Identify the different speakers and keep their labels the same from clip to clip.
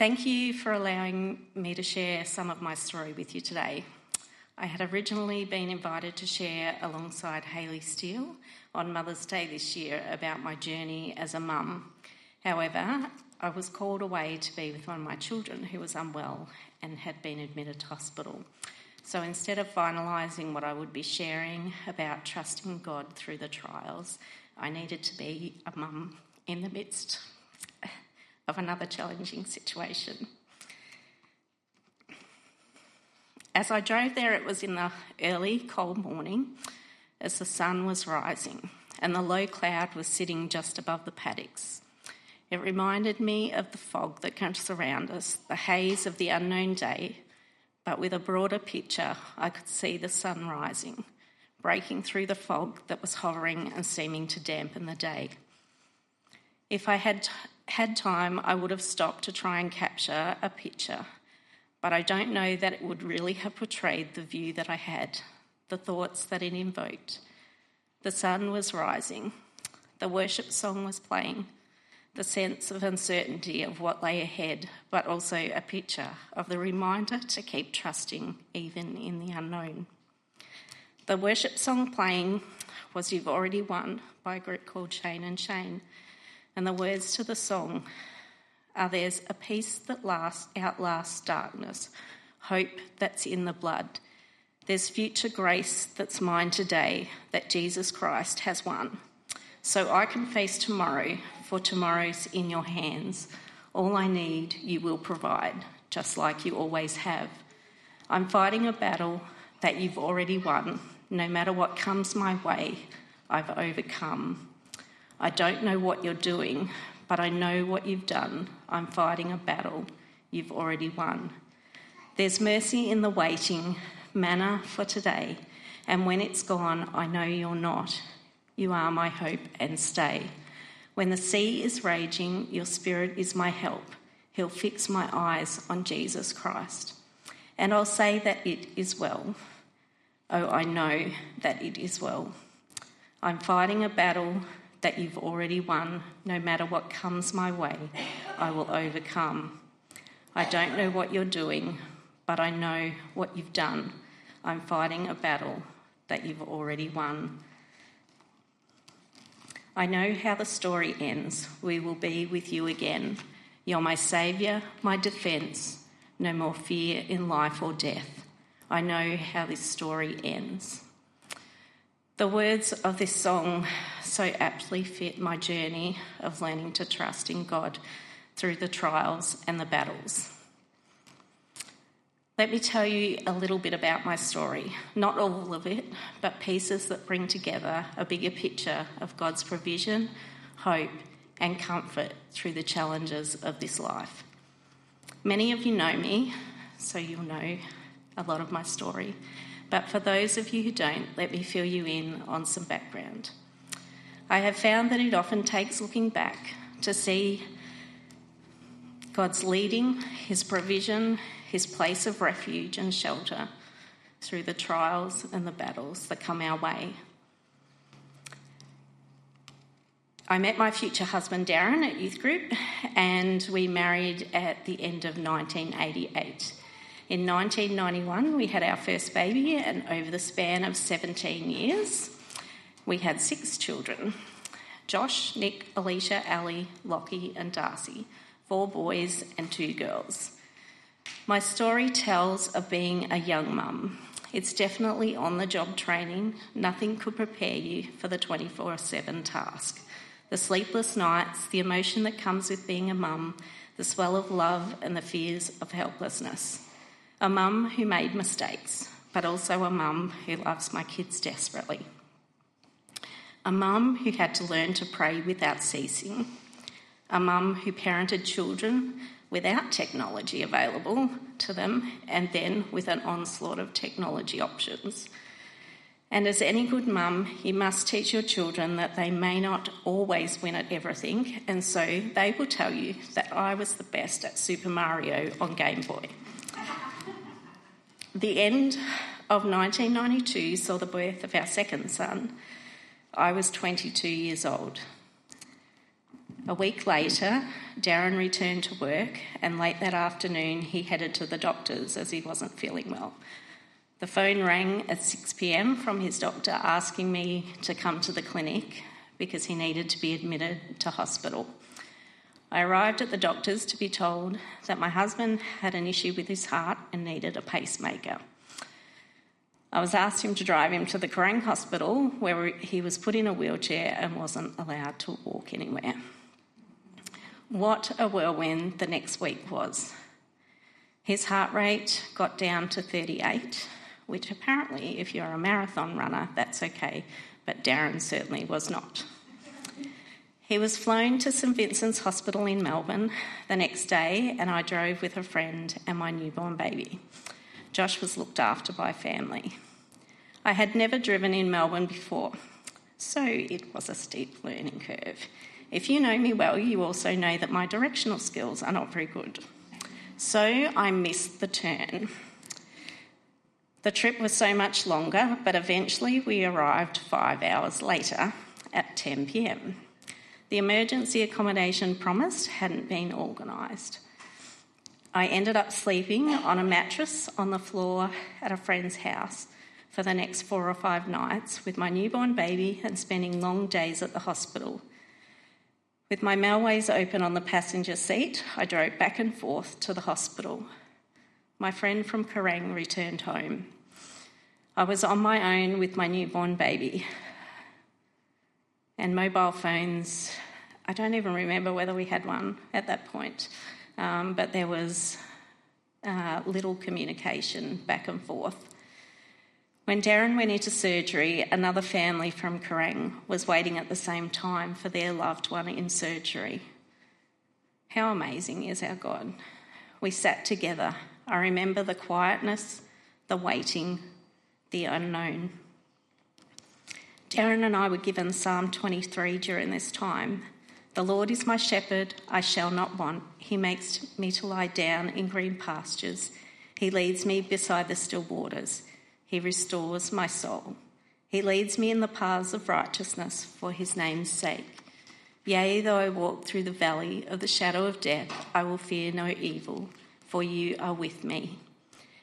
Speaker 1: Thank you for allowing me to share some of my story with you today. I had originally been invited to share alongside Hayley Steele on Mother's Day this year about my journey as a mum. However, I was called away to be with one of my children who was unwell and had been admitted to hospital. So instead of finalising what I would be sharing about trusting God through the trials, I needed to be a mum in the midst of another challenging situation. As I drove there, it was in the early cold morning as the sun was rising and the low cloud was sitting just above the paddocks. It reminded me of the fog that can surround us, the haze of the unknown day, but with a broader picture, I could see the sun rising, breaking through the fog that was hovering and seeming to dampen the day. If I had had time, I would have stopped to try and capture a picture but I don't know that it would really have portrayed the view that I had, the thoughts that it invoked. The sun was rising, the worship song was playing, the sense of uncertainty of what lay ahead, but also a picture of the reminder to keep trusting even in the unknown. The worship song playing was You've Already Won by a group called Shane and Shane, and the words to the song are there's a peace that lasts, outlasts darkness, hope that's in the blood. There's future grace that's mine today that Jesus Christ has won. So I can face tomorrow, for tomorrow's in your hands. All I need, you will provide, just like you always have. I'm fighting a battle that you've already won. No matter what comes my way, I've overcome. I don't know what you're doing, but I know what you've done. I'm fighting a battle you've already won. There's mercy in the waiting, manna for today, and when it's gone, I know you're not. You are my hope and stay. When the sea is raging, your spirit is my help. He'll fix my eyes on Jesus Christ. And I'll say that it is well. Oh, I know that it is well. I'm fighting a battle that you've already won. No matter what comes my way, I will overcome. I don't know what you're doing, but I know what you've done. I'm fighting a battle that you've already won. I know how the story ends. We will be with you again. You're my saviour, my defence. No more fear in life or death. I know how this story ends. The words of this song so aptly fit my journey of learning to trust in God through the trials and the battles. Let me tell you a little bit about my story. Not all of it, but pieces that bring together a bigger picture of God's provision, hope, and comfort through the challenges of this life. Many of you know me, so you'll know a lot of my story. But for those of you who don't, let me fill you in on some background. I have found that it often takes looking back to see God's leading, His provision, His place of refuge and shelter through the trials and the battles that come our way. I met my future husband Darren at youth group and we married at the end of 1988. In 1991, we had our first baby, and over the span of 17 years, we had six children Josh, Nick, Alicia, Ali, Lockie, and Darcy, four boys and two girls. My story tells of being a young mum. It's definitely on the job training. Nothing could prepare you for the 24 7 task. The sleepless nights, the emotion that comes with being a mum, the swell of love, and the fears of helplessness. A mum who made mistakes, but also a mum who loves my kids desperately. A mum who had to learn to pray without ceasing. A mum who parented children without technology available to them and then with an onslaught of technology options. And as any good mum, you must teach your children that they may not always win at everything, and so they will tell you that I was the best at Super Mario on Game Boy. The end of 1992 saw the birth of our second son. I was 22 years old. A week later, Darren returned to work, and late that afternoon, he headed to the doctor's as he wasn't feeling well. The phone rang at 6 pm from his doctor asking me to come to the clinic because he needed to be admitted to hospital. I arrived at the doctor's to be told that my husband had an issue with his heart and needed a pacemaker. I was asked him to drive him to the Kerang Hospital where he was put in a wheelchair and wasn't allowed to walk anywhere. What a whirlwind the next week was. His heart rate got down to 38, which apparently, if you're a marathon runner, that's okay, but Darren certainly was not. He was flown to St Vincent's Hospital in Melbourne the next day, and I drove with a friend and my newborn baby. Josh was looked after by family. I had never driven in Melbourne before, so it was a steep learning curve. If you know me well, you also know that my directional skills are not very good. So I missed the turn. The trip was so much longer, but eventually we arrived five hours later at 10 pm. The emergency accommodation promised hadn't been organised. I ended up sleeping on a mattress on the floor at a friend's house for the next four or five nights with my newborn baby and spending long days at the hospital with my Melways open on the passenger seat, I drove back and forth to the hospital. My friend from Kerang returned home. I was on my own with my newborn baby. And mobile phones, I don't even remember whether we had one at that point, um, but there was uh, little communication back and forth. When Darren went into surgery, another family from Kerang was waiting at the same time for their loved one in surgery. How amazing is our God? We sat together. I remember the quietness, the waiting, the unknown. Darren and I were given Psalm 23 during this time. The Lord is my shepherd, I shall not want. He makes me to lie down in green pastures. He leads me beside the still waters. He restores my soul. He leads me in the paths of righteousness for his name's sake. Yea, though I walk through the valley of the shadow of death, I will fear no evil, for you are with me.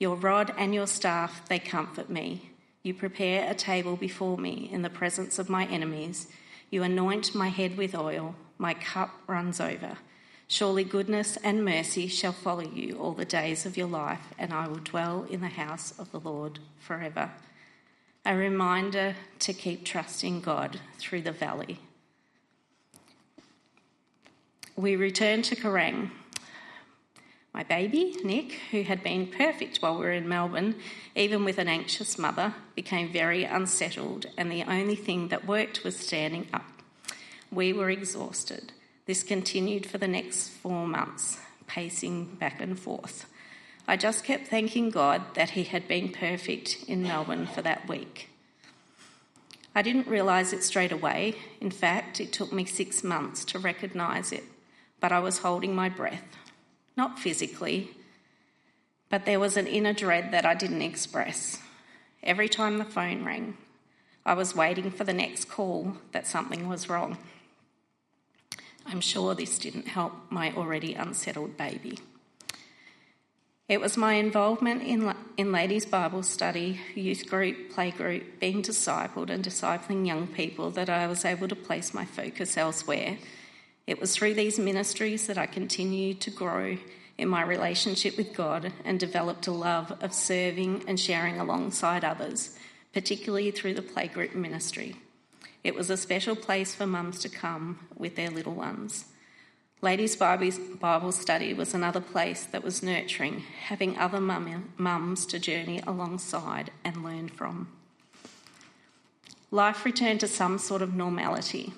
Speaker 1: Your rod and your staff, they comfort me. You prepare a table before me in the presence of my enemies. You anoint my head with oil, my cup runs over. Surely goodness and mercy shall follow you all the days of your life, and I will dwell in the house of the Lord forever. A reminder to keep trusting God through the valley. We return to Kerang. My baby, Nick, who had been perfect while we were in Melbourne, even with an anxious mother, became very unsettled, and the only thing that worked was standing up. We were exhausted. This continued for the next four months, pacing back and forth. I just kept thanking God that He had been perfect in Melbourne for that week. I didn't realise it straight away. In fact, it took me six months to recognise it, but I was holding my breath. Not physically, but there was an inner dread that I didn't express. Every time the phone rang, I was waiting for the next call that something was wrong. I'm sure this didn't help my already unsettled baby. It was my involvement in, in ladies' Bible study, youth group, playgroup, being discipled, and discipling young people that I was able to place my focus elsewhere. It was through these ministries that I continued to grow in my relationship with God and developed a love of serving and sharing alongside others, particularly through the playgroup ministry. It was a special place for mums to come with their little ones. Ladies' Bible study was another place that was nurturing, having other mums to journey alongside and learn from. Life returned to some sort of normality.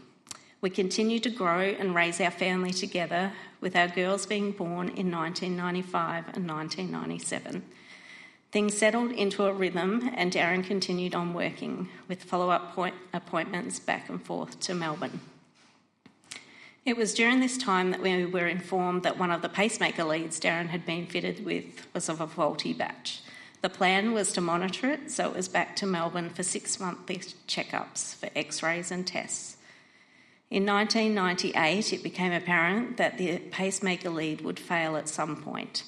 Speaker 1: We continued to grow and raise our family together, with our girls being born in 1995 and 1997. Things settled into a rhythm, and Darren continued on working with follow up appointments back and forth to Melbourne. It was during this time that we were informed that one of the pacemaker leads Darren had been fitted with was of a faulty batch. The plan was to monitor it, so it was back to Melbourne for six monthly checkups for x rays and tests. In 1998, it became apparent that the pacemaker lead would fail at some point.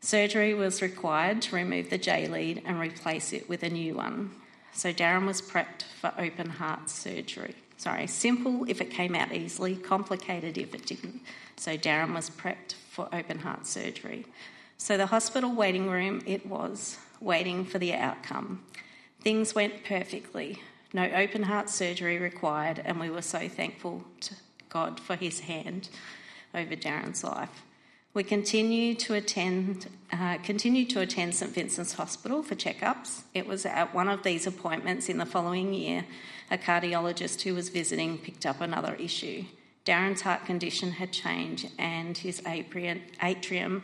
Speaker 1: Surgery was required to remove the J lead and replace it with a new one. So Darren was prepped for open heart surgery. Sorry, simple if it came out easily, complicated if it didn't. So Darren was prepped for open heart surgery. So the hospital waiting room it was, waiting for the outcome. Things went perfectly. No open heart surgery required, and we were so thankful to God for his hand over Darren's life. We continued to attend, uh, to attend St Vincent's Hospital for checkups. It was at one of these appointments in the following year, a cardiologist who was visiting picked up another issue. Darren's heart condition had changed, and his atrium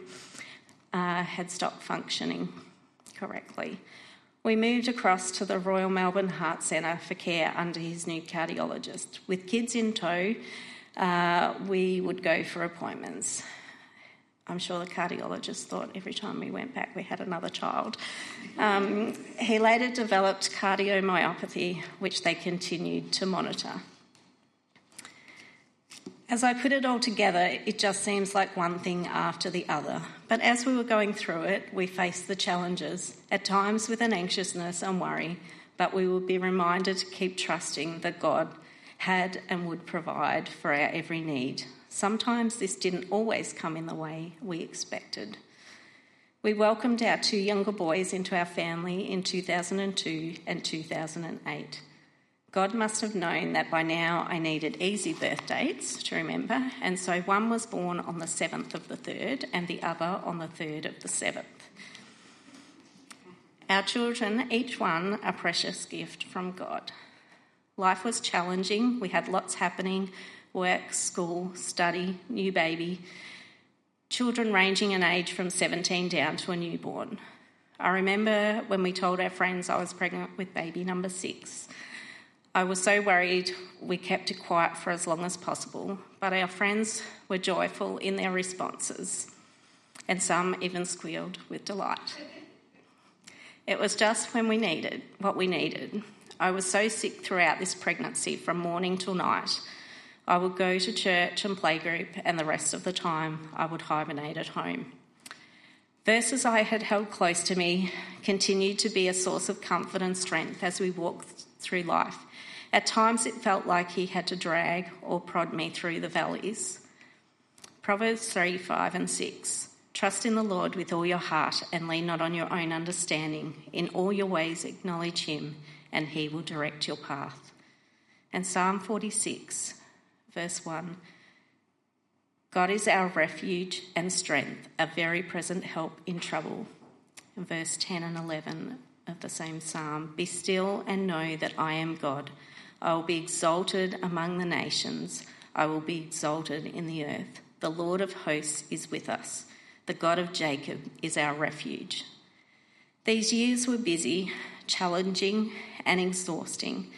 Speaker 1: uh, had stopped functioning correctly. We moved across to the Royal Melbourne Heart Centre for care under his new cardiologist. With kids in tow, uh, we would go for appointments. I'm sure the cardiologist thought every time we went back we had another child. Um, he later developed cardiomyopathy, which they continued to monitor. As I put it all together, it just seems like one thing after the other. But as we were going through it, we faced the challenges, at times with an anxiousness and worry, but we would be reminded to keep trusting that God had and would provide for our every need. Sometimes this didn't always come in the way we expected. We welcomed our two younger boys into our family in 2002 and 2008. God must have known that by now I needed easy birth dates to remember, and so one was born on the 7th of the 3rd and the other on the 3rd of the 7th. Our children, each one a precious gift from God. Life was challenging, we had lots happening work, school, study, new baby, children ranging in age from 17 down to a newborn. I remember when we told our friends I was pregnant with baby number six. I was so worried we kept it quiet for as long as possible, but our friends were joyful in their responses, and some even squealed with delight. It was just when we needed what we needed. I was so sick throughout this pregnancy from morning till night. I would go to church and playgroup, and the rest of the time I would hibernate at home. Verses I had held close to me continued to be a source of comfort and strength as we walked through life. At times it felt like he had to drag or prod me through the valleys. Proverbs 3 5 and 6. Trust in the Lord with all your heart and lean not on your own understanding. In all your ways acknowledge him, and he will direct your path. And Psalm 46, verse 1 God is our refuge and strength, a very present help in trouble. Verse 10 and 11 of the same psalm Be still and know that I am God. I will be exalted among the nations. I will be exalted in the earth. The Lord of hosts is with us. The God of Jacob is our refuge. These years were busy, challenging, and exhausting.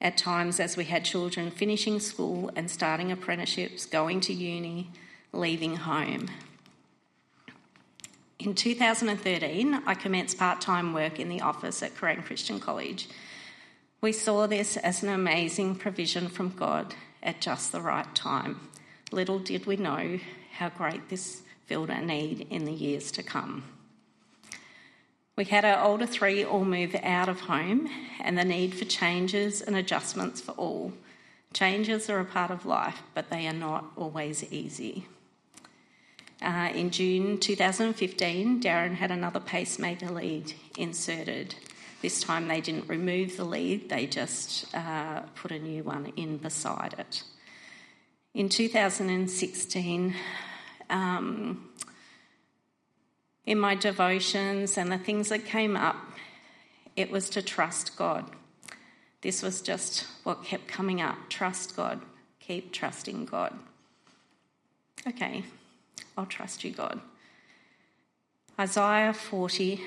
Speaker 1: At times, as we had children finishing school and starting apprenticeships, going to uni, leaving home. In 2013, I commenced part time work in the office at Kerang Christian College. We saw this as an amazing provision from God at just the right time. Little did we know how great this filled a need in the years to come. We had our older three all move out of home, and the need for changes and adjustments for all. Changes are a part of life, but they are not always easy. Uh, in June 2015, Darren had another pacemaker lead inserted. This time they didn't remove the lead, they just uh, put a new one in beside it. In 2016, um, in my devotions and the things that came up, it was to trust God. This was just what kept coming up trust God, keep trusting God. Okay, I'll trust you, God. Isaiah 40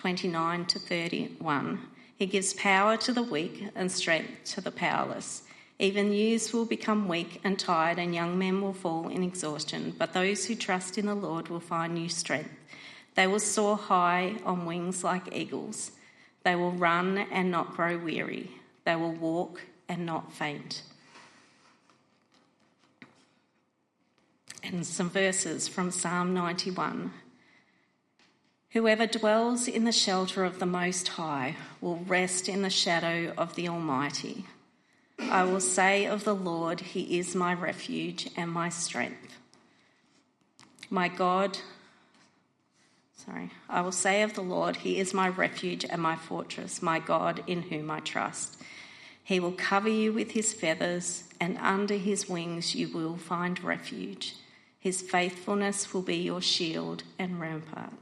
Speaker 1: 29 to 31. He gives power to the weak and strength to the powerless. Even youths will become weak and tired, and young men will fall in exhaustion. But those who trust in the Lord will find new strength. They will soar high on wings like eagles. They will run and not grow weary. They will walk and not faint. And some verses from Psalm 91. Whoever dwells in the shelter of the Most High will rest in the shadow of the Almighty. I will say of the Lord, He is my refuge and my strength. My God, sorry, I will say of the Lord, He is my refuge and my fortress, my God in whom I trust. He will cover you with His feathers, and under His wings you will find refuge. His faithfulness will be your shield and rampart.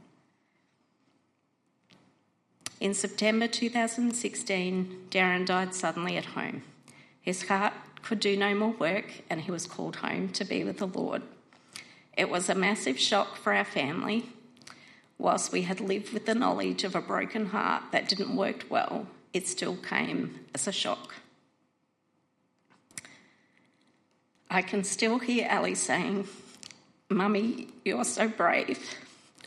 Speaker 1: In September 2016, Darren died suddenly at home. His heart could do no more work, and he was called home to be with the Lord. It was a massive shock for our family. Whilst we had lived with the knowledge of a broken heart that didn't work well, it still came as a shock. I can still hear Ali saying, Mummy, you're so brave.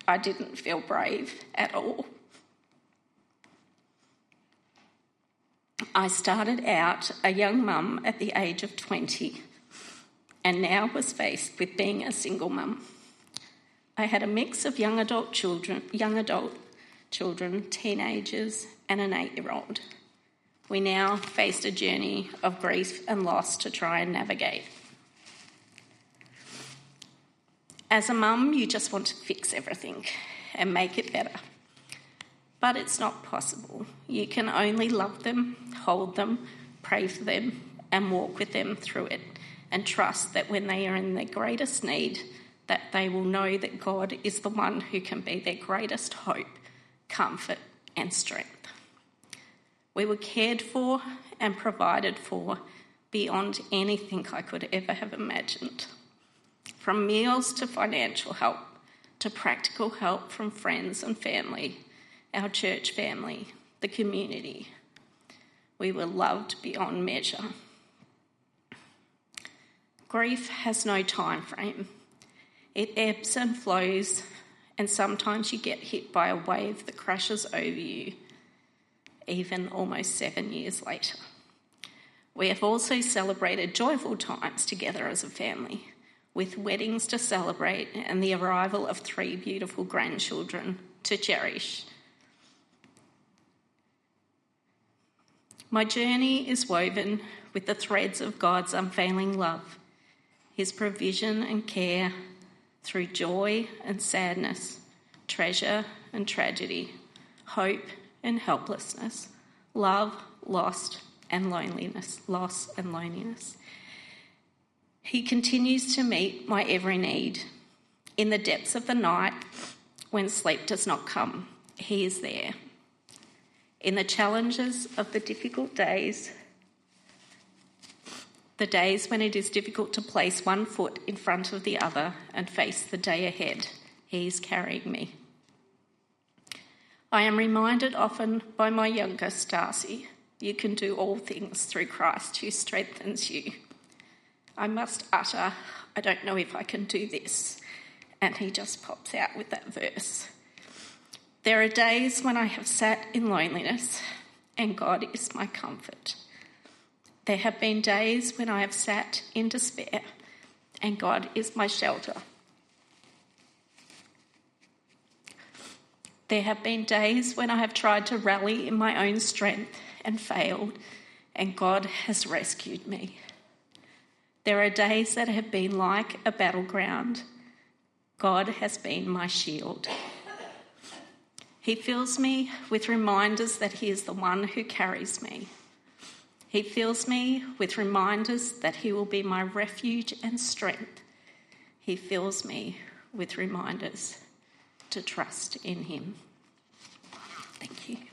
Speaker 1: I didn't feel brave at all. I started out a young mum at the age of 20 and now was faced with being a single mum. I had a mix of young adult children, young adult children, teenagers, and an eight-year-old. We now faced a journey of grief and loss to try and navigate. As a mum, you just want to fix everything and make it better. But it's not possible. You can only love them, hold them, pray for them, and walk with them through it, and trust that when they are in their greatest need, that they will know that God is the one who can be their greatest hope, comfort, and strength. We were cared for and provided for beyond anything I could ever have imagined from meals to financial help to practical help from friends and family, our church family, the community. We were loved beyond measure. Grief has no time frame. It ebbs and flows, and sometimes you get hit by a wave that crashes over you, even almost seven years later. We have also celebrated joyful times together as a family with weddings to celebrate and the arrival of three beautiful grandchildren to cherish. My journey is woven with the threads of God's unfailing love, His provision and care through joy and sadness, treasure and tragedy, hope and helplessness, love, lost, and loneliness, loss and loneliness. He continues to meet my every need. In the depths of the night, when sleep does not come, He is there. In the challenges of the difficult days, the days when it is difficult to place one foot in front of the other and face the day ahead, He is carrying me. I am reminded often by my youngest, Darcy, you can do all things through Christ who strengthens you. I must utter, I don't know if I can do this. And he just pops out with that verse. There are days when I have sat in loneliness, and God is my comfort. There have been days when I have sat in despair, and God is my shelter. There have been days when I have tried to rally in my own strength and failed, and God has rescued me. There are days that have been like a battleground. God has been my shield. He fills me with reminders that He is the one who carries me. He fills me with reminders that He will be my refuge and strength. He fills me with reminders to trust in Him. Thank you.